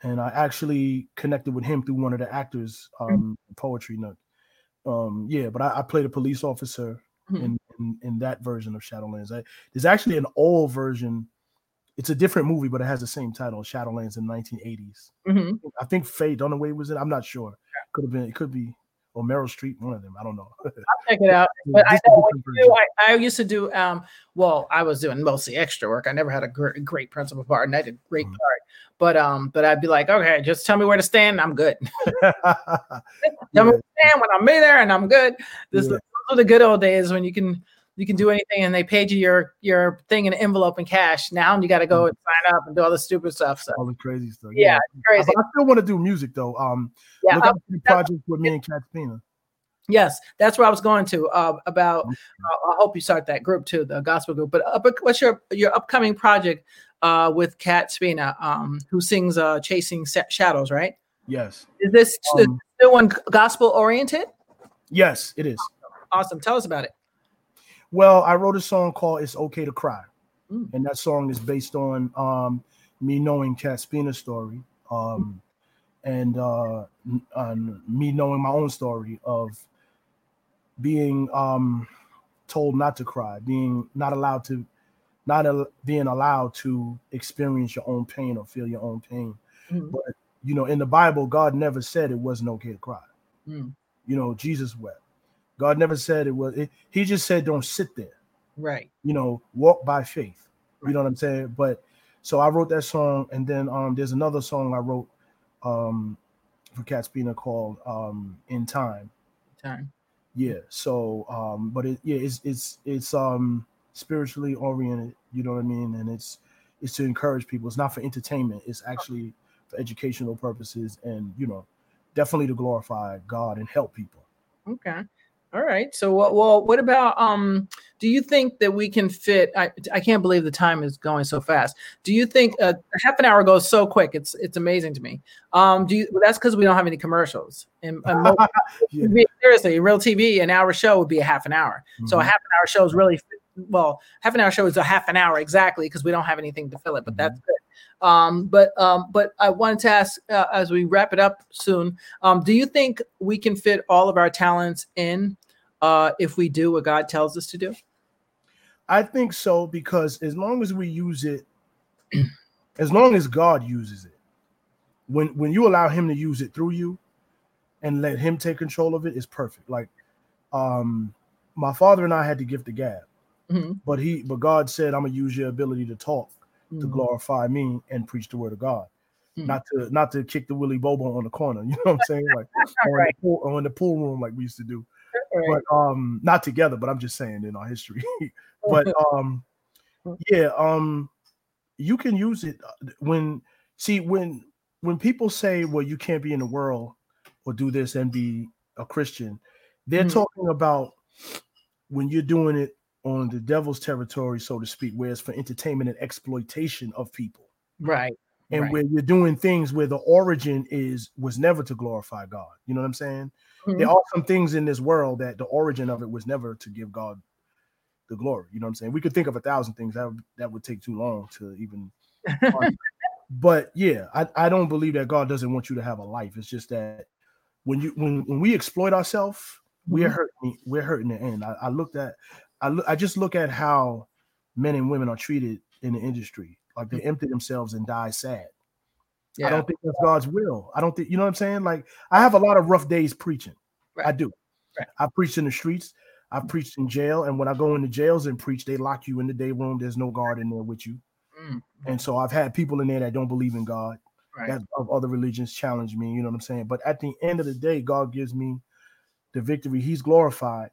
S2: and I actually connected with him through one of the actors, mm. um, Poetry Nook. Um, yeah, but I, I played a police officer mm-hmm. in, in, in that version of Shadowlands. I, there's actually an old version. It's a different movie, but it has the same title, Shadowlands in 1980s. Mm-hmm. I think Faye Dunaway was in. I'm not sure. Could have been. It could be or Meryl Streep, one of them. I don't know.
S1: I'll check it out. But I, know do, I, I, used to do um well, I was doing mostly extra work. I never had a great, great principal part, and I did great mm-hmm. part. But um, but I'd be like, okay, just tell me where to stand, I'm good. tell yeah. me where to stand when I'm there, and I'm good. This yeah. those are the good old days when you can you can do anything and they paid you your your thing in an envelope in cash. Now you got to go and sign up and do all the stupid stuff. So
S2: all the crazy stuff.
S1: Yeah, yeah crazy.
S2: I, I still want to do music though. Um, yeah, look um, the project with me and Cat Spina.
S1: Yes, that's where I was going to uh, about. Uh, I hope you start that group too, the gospel group. But uh, what's your your upcoming project uh, with Cat Spina, um, who sings uh, "Chasing Shadows"? Right.
S2: Yes.
S1: Is this um, still one gospel oriented?
S2: Yes, it is.
S1: Awesome. Tell us about it.
S2: Well, I wrote a song called "It's Okay to Cry," mm. and that song is based on um, me knowing Cat Spina's story, um, and uh, me knowing my own story of being um, told not to cry, being not allowed to, not a, being allowed to experience your own pain or feel your own pain. Mm. But you know, in the Bible, God never said it wasn't okay to cry. Mm. You know, Jesus wept. God never said it was. It, he just said, "Don't sit there."
S1: Right.
S2: You know, walk by faith. Right. You know what I'm saying? But so I wrote that song, and then um, there's another song I wrote um, for Cat Spina called um, "In Time."
S1: Time.
S2: Yeah. So, um, but it yeah, it's it's it's um spiritually oriented. You know what I mean? And it's it's to encourage people. It's not for entertainment. It's actually for educational purposes, and you know, definitely to glorify God and help people.
S1: Okay. All right. So, well, what about um? Do you think that we can fit? I I can't believe the time is going so fast. Do you think uh, half an hour goes so quick? It's it's amazing to me. Um, do you? Well, that's because we don't have any commercials. And, and most, yeah. seriously, real TV, an hour show would be a half an hour. Mm-hmm. So a half an hour show is really well. Half an hour show is a half an hour exactly because we don't have anything to fill it. But mm-hmm. that's good. Um, but um, but I wanted to ask uh, as we wrap it up soon. Um, do you think we can fit all of our talents in uh, if we do what God tells us to do?
S2: I think so because as long as we use it, as long as God uses it, when when you allow Him to use it through you, and let Him take control of it, it's perfect. Like, um, my father and I had to give the gab, mm-hmm. but he but God said, "I'm gonna use your ability to talk mm-hmm. to glorify me and preach the word of God." Hmm. Not to not to kick the Willy Bobo on the corner, you know what I'm saying? Like right. the pool, or in the pool room, like we used to do but um not together but i'm just saying in our history but um yeah um you can use it uh, when see when when people say well you can't be in the world or do this and be a christian they're mm-hmm. talking about when you're doing it on the devil's territory so to speak where it's for entertainment and exploitation of people
S1: right
S2: and
S1: right.
S2: where you're doing things where the origin is was never to glorify god you know what i'm saying Mm-hmm. There are some things in this world that the origin of it was never to give God the glory. You know what I'm saying? We could think of a thousand things that would, that would take too long to even. but yeah, I, I don't believe that God doesn't want you to have a life. It's just that when you when when we exploit ourselves, mm-hmm. we're hurting. We're hurting the end. I, I looked at I I just look at how men and women are treated in the industry. Like they mm. empty themselves and die sad. Yeah. I don't think that's God's will. I don't think you know what I'm saying. Like I have a lot of rough days preaching. Right. I do. Right. I preach in the streets. I've mm. preached in jail, and when I go into jails and preach, they lock you in the day room. There's no guard in there with you, mm. mm. and so I've had people in there that don't believe in God, right. that of other religions challenge me. You know what I'm saying? But at the end of the day, God gives me the victory. He's glorified,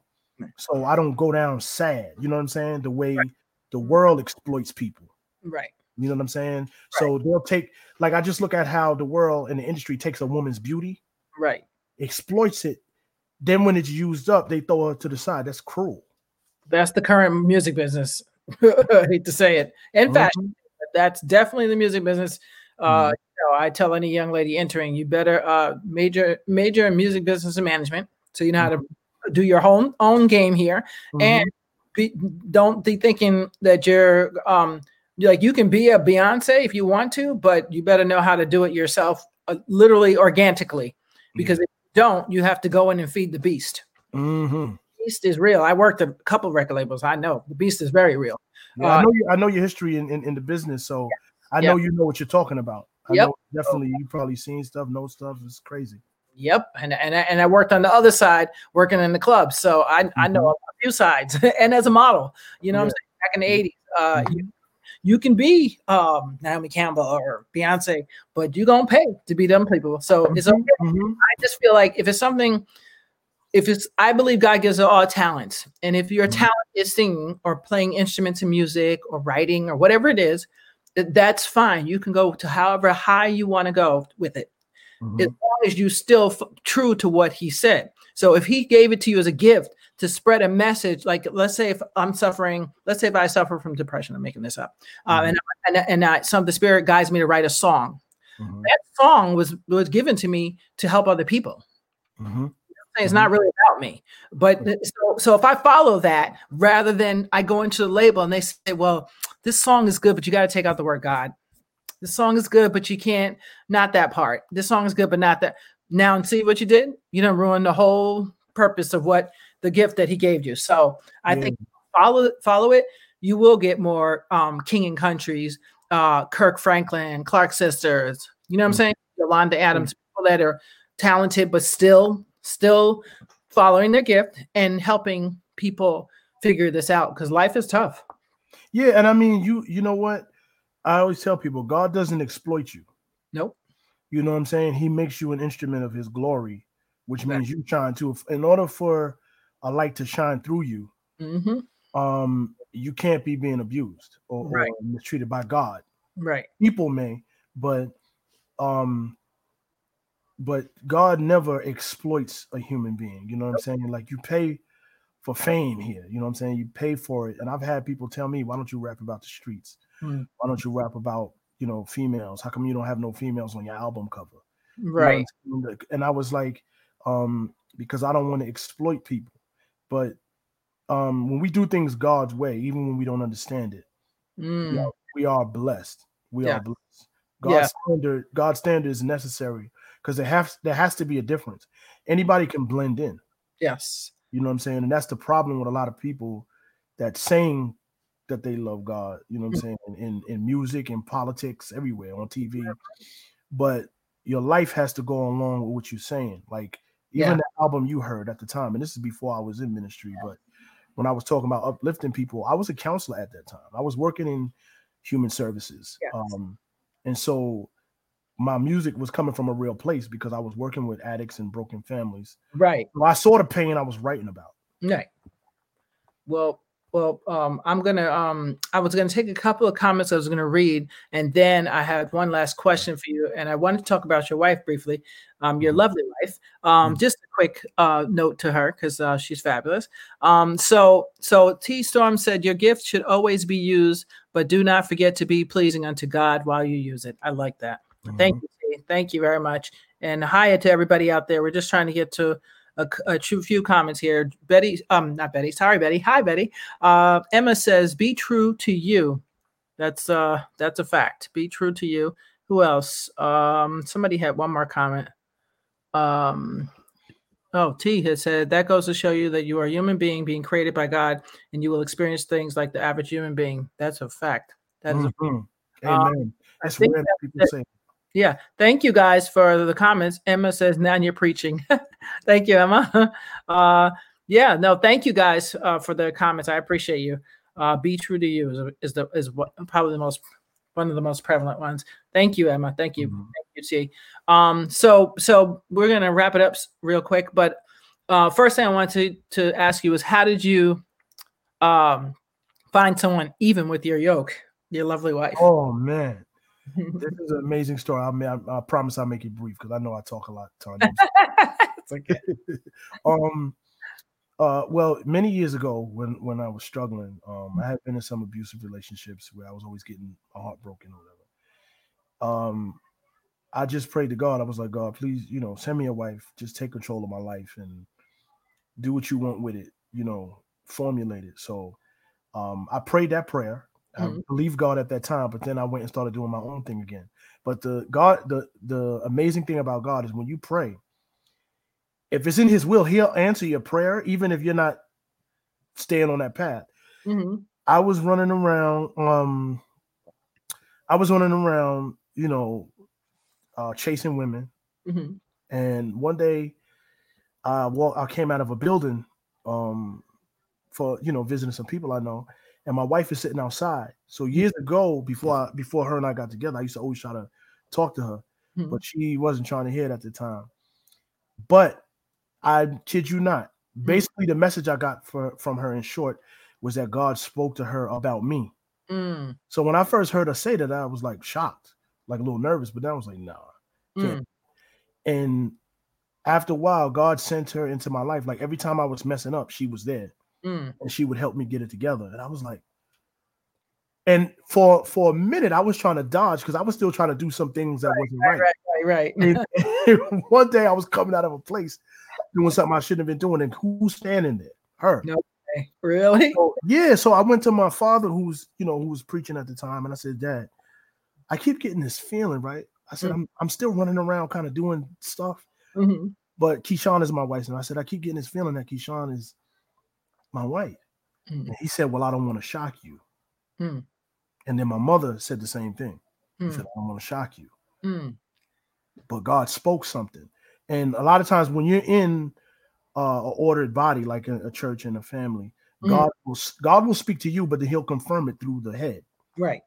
S2: so I don't go down sad. You know what I'm saying? The way right. the world exploits people.
S1: Right.
S2: You know what I'm saying? Right. So they'll take like I just look at how the world and the industry takes a woman's beauty,
S1: right?
S2: Exploits it. Then when it's used up, they throw her to the side. That's cruel.
S1: That's the current music business. I hate to say it. In mm-hmm. fact, that's definitely the music business. Uh, mm-hmm. you know, I tell any young lady entering, you better uh, major major in music business and management, so you know how to mm-hmm. Do your own own game here, mm-hmm. and be, don't be thinking that you're um, like you can be a Beyonce if you want to, but you better know how to do it yourself, uh, literally organically, because mm-hmm. if you don't, you have to go in and feed the beast.
S2: Mm-hmm.
S1: Beast is real. I worked a couple record labels. I know the beast is very real.
S2: Yeah, uh, I know you, I know your history in, in, in the business, so I know you know what you're talking about. I yep. definitely you probably seen stuff, know stuff. It's crazy.
S1: Yep, and and I, and I worked on the other side, working in the club, so I mm-hmm. I know mm-hmm. a few sides, and as a model, you know, yeah. I'm saying back in the '80s, uh, mm-hmm. you, you can be um, Naomi Campbell or Beyonce, but you're gonna pay to be them people. So it's okay. Mm-hmm. I just feel like if it's something, if it's, I believe God gives all talents, and if your mm-hmm. talent is singing or playing instruments in music or writing or whatever it is, that's fine. You can go to however high you want to go with it, mm-hmm. as long as you still f- true to what He said. So if He gave it to you as a gift to spread a message like let's say if i'm suffering let's say if i suffer from depression i'm making this up uh, mm-hmm. uh, and and, and I, some of the spirit guides me to write a song mm-hmm. that song was was given to me to help other people
S2: mm-hmm.
S1: it's not really about me but so, so if i follow that rather than i go into the label and they say well this song is good but you got to take out the word god this song is good but you can't not that part this song is good but not that now and see what you did you don't ruin the whole purpose of what the gift that he gave you. So I mm. think follow follow it. You will get more um, King and Countries, uh, Kirk Franklin, Clark Sisters. You know what I'm mm. saying? Yolanda Adams, mm. people that are talented but still still following their gift and helping people figure this out because life is tough.
S2: Yeah, and I mean you you know what? I always tell people God doesn't exploit you.
S1: Nope.
S2: You know what I'm saying? He makes you an instrument of his glory, which exactly. means you shine too. In order for a light to shine through you,
S1: mm-hmm.
S2: um, you can't be being abused or, right. or, mistreated by God.
S1: Right.
S2: People may, but um, but God never exploits a human being. You know what I'm saying? Like you pay for fame here. You know what I'm saying? You pay for it. And I've had people tell me, why don't you rap about the streets?
S1: Mm-hmm.
S2: Why don't you rap about, you know, females? How come you don't have no females on your album cover?
S1: Right.
S2: You know and I was like, um, because I don't want to exploit people. But um, when we do things God's way, even when we don't understand it,
S1: mm.
S2: we, are, we, are, blessed. We yeah. are blessed. God's yeah. standard, God's standard is necessary because there has there has to be a difference. Anybody can blend in.
S1: Yes.
S2: You know what I'm saying? And that's the problem with a lot of people that saying that they love God, you know what I'm mm. saying, in, in, in music and politics, everywhere on TV. But your life has to go along with what you're saying. Like even yeah. the album you heard at the time, and this is before I was in ministry, but when I was talking about uplifting people, I was a counselor at that time. I was working in human services.
S1: Yes.
S2: Um, and so my music was coming from a real place because I was working with addicts and broken families.
S1: Right.
S2: So I saw the pain I was writing about.
S1: Right. Well, well, um, I'm gonna. Um, I was gonna take a couple of comments I was gonna read, and then I had one last question for you. And I wanted to talk about your wife briefly, um, your mm-hmm. lovely wife. Um, mm-hmm. just a quick uh, note to her because uh, she's fabulous. Um, so, so T Storm said your gift should always be used, but do not forget to be pleasing unto God while you use it. I like that. Mm-hmm. Thank you, T. Thank you very much. And hi to everybody out there. We're just trying to get to a, a few comments here. Betty, um, not Betty. Sorry, Betty. Hi, Betty. Uh, Emma says, "Be true to you." That's uh, that's a fact. Be true to you. Who else? Um, somebody had one more comment. Um, Oh, T has said that goes to show you that you are a human being being created by God, and you will experience things like the average human being. That's a fact. That is
S2: Mhm.
S1: a- um,
S2: Amen.
S1: I
S2: That's
S1: think
S2: rare that people say.
S1: Yeah. Thank you guys for the comments. Emma says, now you're preaching. thank you, Emma. Uh, yeah, no, thank you guys uh, for the comments. I appreciate you. Uh, be true to you is, is the is what probably the most one of the most prevalent ones. Thank you, Emma. Thank you.
S2: Mhm.
S1: Thank you, T. Um, so so we're gonna wrap it up real quick, but uh, first thing I wanted to to ask you is how did you um find someone even with your yoke, your lovely wife?
S2: Oh man, this is an amazing story. I mean, I, I promise I'll make it brief because I know I talk a lot, Tanya.
S1: It's okay.
S2: um, uh, well, many years ago when when I was struggling, um, I had been in some abusive relationships where I was always getting my heart broken or whatever. Um, I just prayed to God. I was like, God, please, you know, send me a wife. Just take control of my life and do what you want with it. You know, formulate it. So, um, I prayed that prayer. I
S1: Mhm.
S2: believed God at that time, but then I went and started doing my own thing again. But the God, the the amazing thing about God is when you pray, if it's in His will, He'll answer your prayer, even if you're not staying on that path.
S1: Mhm.
S2: I was running around. Um, I was running around, you know, uh, chasing women.
S1: Mhm.
S2: And one day, I walk. I came out of a building, um, for you know visiting some people I know, and my wife is sitting outside. So years ago, before I, before her and I got together, I used to always try to talk to her,
S1: Mhm.
S2: but she wasn't trying to hear it at the time. But I kid you not, basically the message I got for, from her in short was that God spoke to her about me.
S1: Mm,
S2: So when I first heard her say that, I was like shocked, like a little nervous, but then I was like, nah.
S1: mm,
S2: And after a while, God sent her into my life. Like every time I was messing up, she was there
S1: mm,
S2: and she would help me get it together. And I was like, and for for a minute, I was trying to dodge because I was still trying to do some things that wasn't right.
S1: right, right, right.
S2: And one day I was coming out of a place doing something I shouldn't have been doing, and who's standing there? Her.
S1: No. really?
S2: So, yeah, so I went to my father, who's you know who was preaching at the time, and I said, Dad, I keep getting this feeling, right? I said,
S1: Mm.
S2: I'm I'm still running around, kind of doing stuff,
S1: Mhm.
S2: but Keyshawn is my wife, and I said, I keep getting this feeling that Keyshawn is my wife.
S1: Mm.
S2: And he said, Well, I don't want to shock you.
S1: Mm.
S2: And then my mother said the same thing.
S1: Mm.
S2: said, I don't want to shock you.
S1: Mm.
S2: But God spoke something. And a lot of times when you're in uh, a ordered body, like a, a church and a family,
S1: Mhm.
S2: God will God will speak to you, but then he'll confirm it through the head,
S1: Right.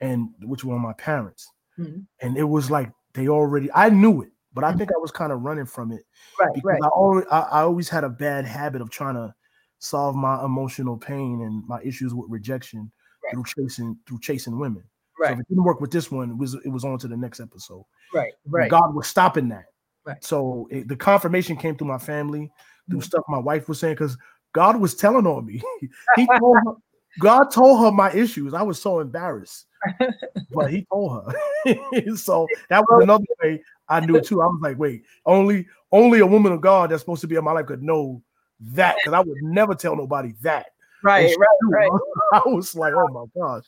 S2: and which were my parents.
S1: Mhm.
S2: And it was like they already I knew it, but I
S1: Mhm.
S2: think I was kind of running from it
S1: Right.
S2: because
S1: Right.
S2: I always I, I always had a bad habit of trying to solve my emotional pain and my issues with rejection
S1: Right.
S2: through chasing through chasing women. So
S1: Right.
S2: if it didn't work with this one, it was it was on to the next episode.
S1: Right.
S2: And
S1: Right.
S2: God was stopping that.
S1: Right.
S2: So it, the confirmation came through my family, through
S1: Mhm.
S2: stuff my wife was saying, because God was telling on me. he told her, God told her my issues. I was so embarrassed, but he told her. so that was another way I knew too. I was like, wait, only only a woman of God that's supposed to be in my life could know that, because I would never tell nobody that.
S1: Right. Right.
S2: knew.
S1: Right.
S2: I was like, oh my gosh,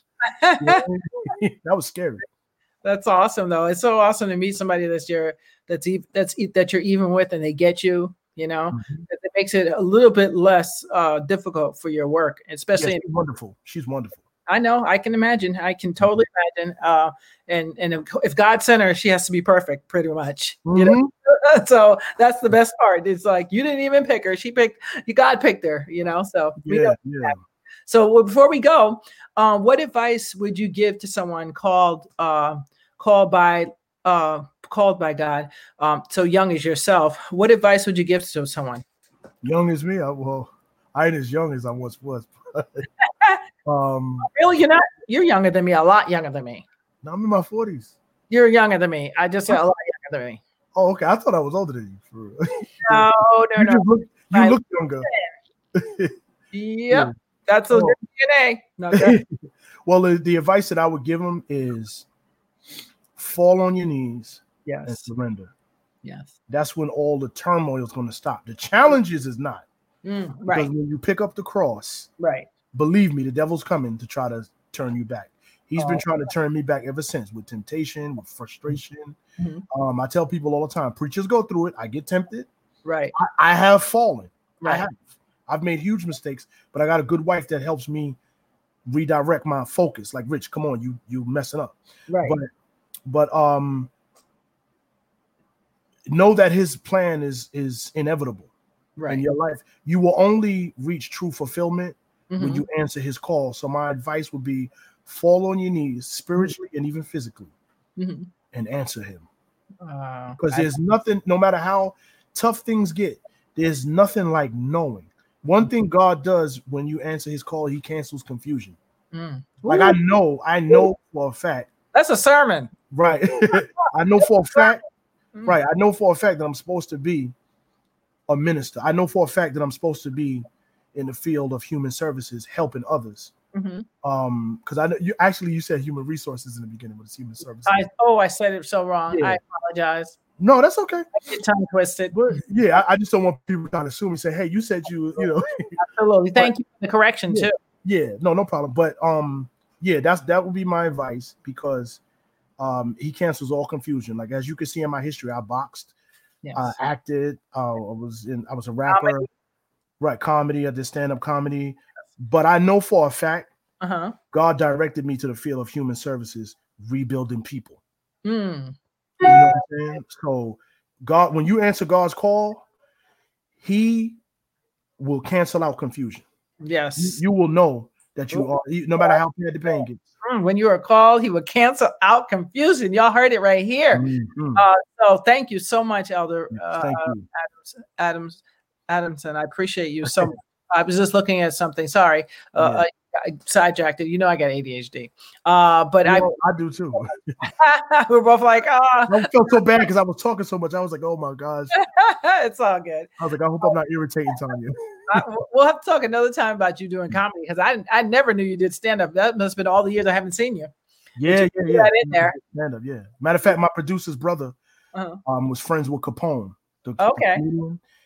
S2: You know what I mean? that was scary.
S1: That's awesome, though. It's so awesome to meet somebody that's your that's that's that you're even with, and they get you. You know,
S2: Mhm.
S1: it, makes it a little bit less uh, difficult for your work,
S2: Yeah,
S1: especially.
S2: she's wonderful. She's wonderful.
S1: I know, I can imagine. I can totally imagine. Uh, and and if, if God sent her, she has to be perfect, pretty much. You know,
S2: Mhm.
S1: so that's the best part. It's like you didn't even pick her; she picked. You God picked her. You know, so we know
S2: Yeah, yeah.
S1: So well, before we go, um, what advice would you give to someone called uh, called by uh, called by God, um, so young as yourself? What advice would you give to someone?
S2: Young as me, I, well, I ain't as young as I once was. um,
S1: Really, you're not. You're younger than me. A lot younger than me.
S2: No, I'm in my forties.
S1: You're younger than me. I just said a lot younger than me.
S2: Oh, okay. I thought I was older than you. For real.
S1: No, no,
S2: you
S1: no.
S2: look, you
S1: I-
S2: look younger.
S1: Yep, that's a good DNA. No,
S2: well, the, the advice that I would give them is fall on your knees
S1: yes.
S2: and surrender.
S1: yes.
S2: That's when all the turmoil is going to stop. The challenges is not
S1: Mm,
S2: because
S1: right,
S2: when you pick up the cross,
S1: right.
S2: believe me, the devil's coming to try to turn you back. He's been
S1: Oh.
S2: trying to turn me back ever since with temptation, with frustration.
S1: Mhm.
S2: Um, I tell people all the time, preachers go through it. I get tempted,
S1: Right.
S2: I, I have fallen. I
S1: Right.
S2: have. I've made huge mistakes, but I got a good wife that helps me redirect my focus. Like, Rich, come on, you you messing up.
S1: Right.
S2: But but um know that his plan is is inevitable
S1: right.
S2: in your life. You will only reach true fulfillment
S1: Mhm.
S2: when you answer his call. So my advice would be fall on your knees spiritually and even physically
S1: Mhm.
S2: and answer him.
S1: Uh,
S2: Because
S1: I-
S2: there's nothing, no matter how tough things get, there's nothing like knowing. One thing God does when you answer his call, he cancels confusion.
S1: Mm.
S2: Like I know, I know for a fact,
S1: that's a sermon.
S2: right? I know for a fact,
S1: Mm.
S2: right? I know for a fact that I'm supposed to be a minister. I know for a fact that I'm supposed to be in the field of human services, helping others.
S1: Mhm.
S2: Um, because I know you actually you said human resources in the beginning, but it's human services.
S1: I oh, I said it so wrong.
S2: Yeah.
S1: I apologize.
S2: No, that's okay.
S1: I get tongue twisted.
S2: But yeah, I, I just don't want people to assume and say, "Hey, you said you, you know."
S1: Absolutely. Thank you for the correction
S2: Yeah.
S1: too.
S2: yeah, no, no problem. But um, yeah, that's that would be my advice because um, he cancels all confusion. Like as you can see in my history, I boxed,
S1: Yes.
S2: I acted, uh, I was in, I was a rapper,
S1: Comedy.
S2: right? Comedy, I did stand up comedy, but I know for a fact
S1: uh-huh.
S2: God directed me to the field of human services, rebuilding people.
S1: Mm.
S2: You know what I'm saying? So God, when you answer God's call, He will cancel out confusion.
S1: Yes.
S2: you will know that you are, no matter how bad the pain gets.
S1: Mm, when you are called, he will cancel out confusion. Y'all heard it right here.
S2: Mhm.
S1: Uh, so thank you so much, Elder uh,
S2: Thank you.
S1: Adams, Adams Adamson. I appreciate you so much. I was just looking at something. Sorry, uh, I, I sidetracked it. You know, I got ADHD. Uh, but
S2: You
S1: I
S2: know, I do too.
S1: we're both like, ah,
S2: I felt so bad because I was talking so much. I was like, oh my gosh.
S1: it's all good.
S2: I was like, I hope I'm not irritating Tanya.
S1: I, we'll have to talk another time about you doing comedy because I I never knew you did stand up. That must have been all the years I haven't seen you.
S2: Yeah, yeah, yeah.
S1: that in there.
S2: Stand up, yeah. Matter of fact, my producer's brother
S1: Uh-huh.
S2: um was friends with Capone. The, the
S1: Okay.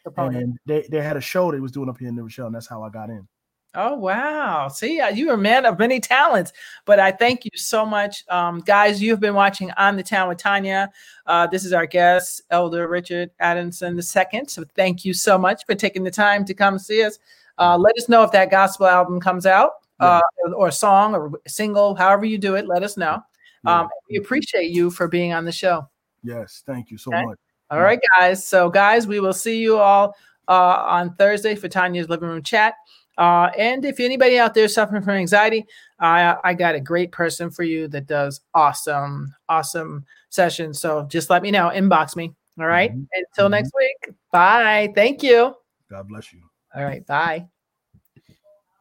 S1: Proponent.
S2: and they, they had a show they was doing up here in New Rochelle, and that's how I got in.
S1: Oh wow! See, uh, you are a man of many talents. But I thank you so much, um, guys. You've been watching On the Town with Tanya. Uh, this is our guest, Elder Richard Adamson II. So thank you so much for taking the time to come see us. Uh, let us know if that gospel album comes out, uh, or a song, or single, however you do it. Let us know.
S2: Yeah.
S1: Um, we appreciate you for being on the show.
S2: Yes, thank you so
S1: Okay.
S2: much.
S1: All right, guys. So, guys, we will see you all uh, on Thursday for Tanya's living room chat. Uh, and if anybody out there suffering from anxiety, I I got a great person for you that does awesome, awesome sessions. So just let me know. Inbox me. All right.
S2: Mhm.
S1: Until
S2: Mhm.
S1: next week. Bye. Thank you.
S2: God bless you.
S1: All right. Bye.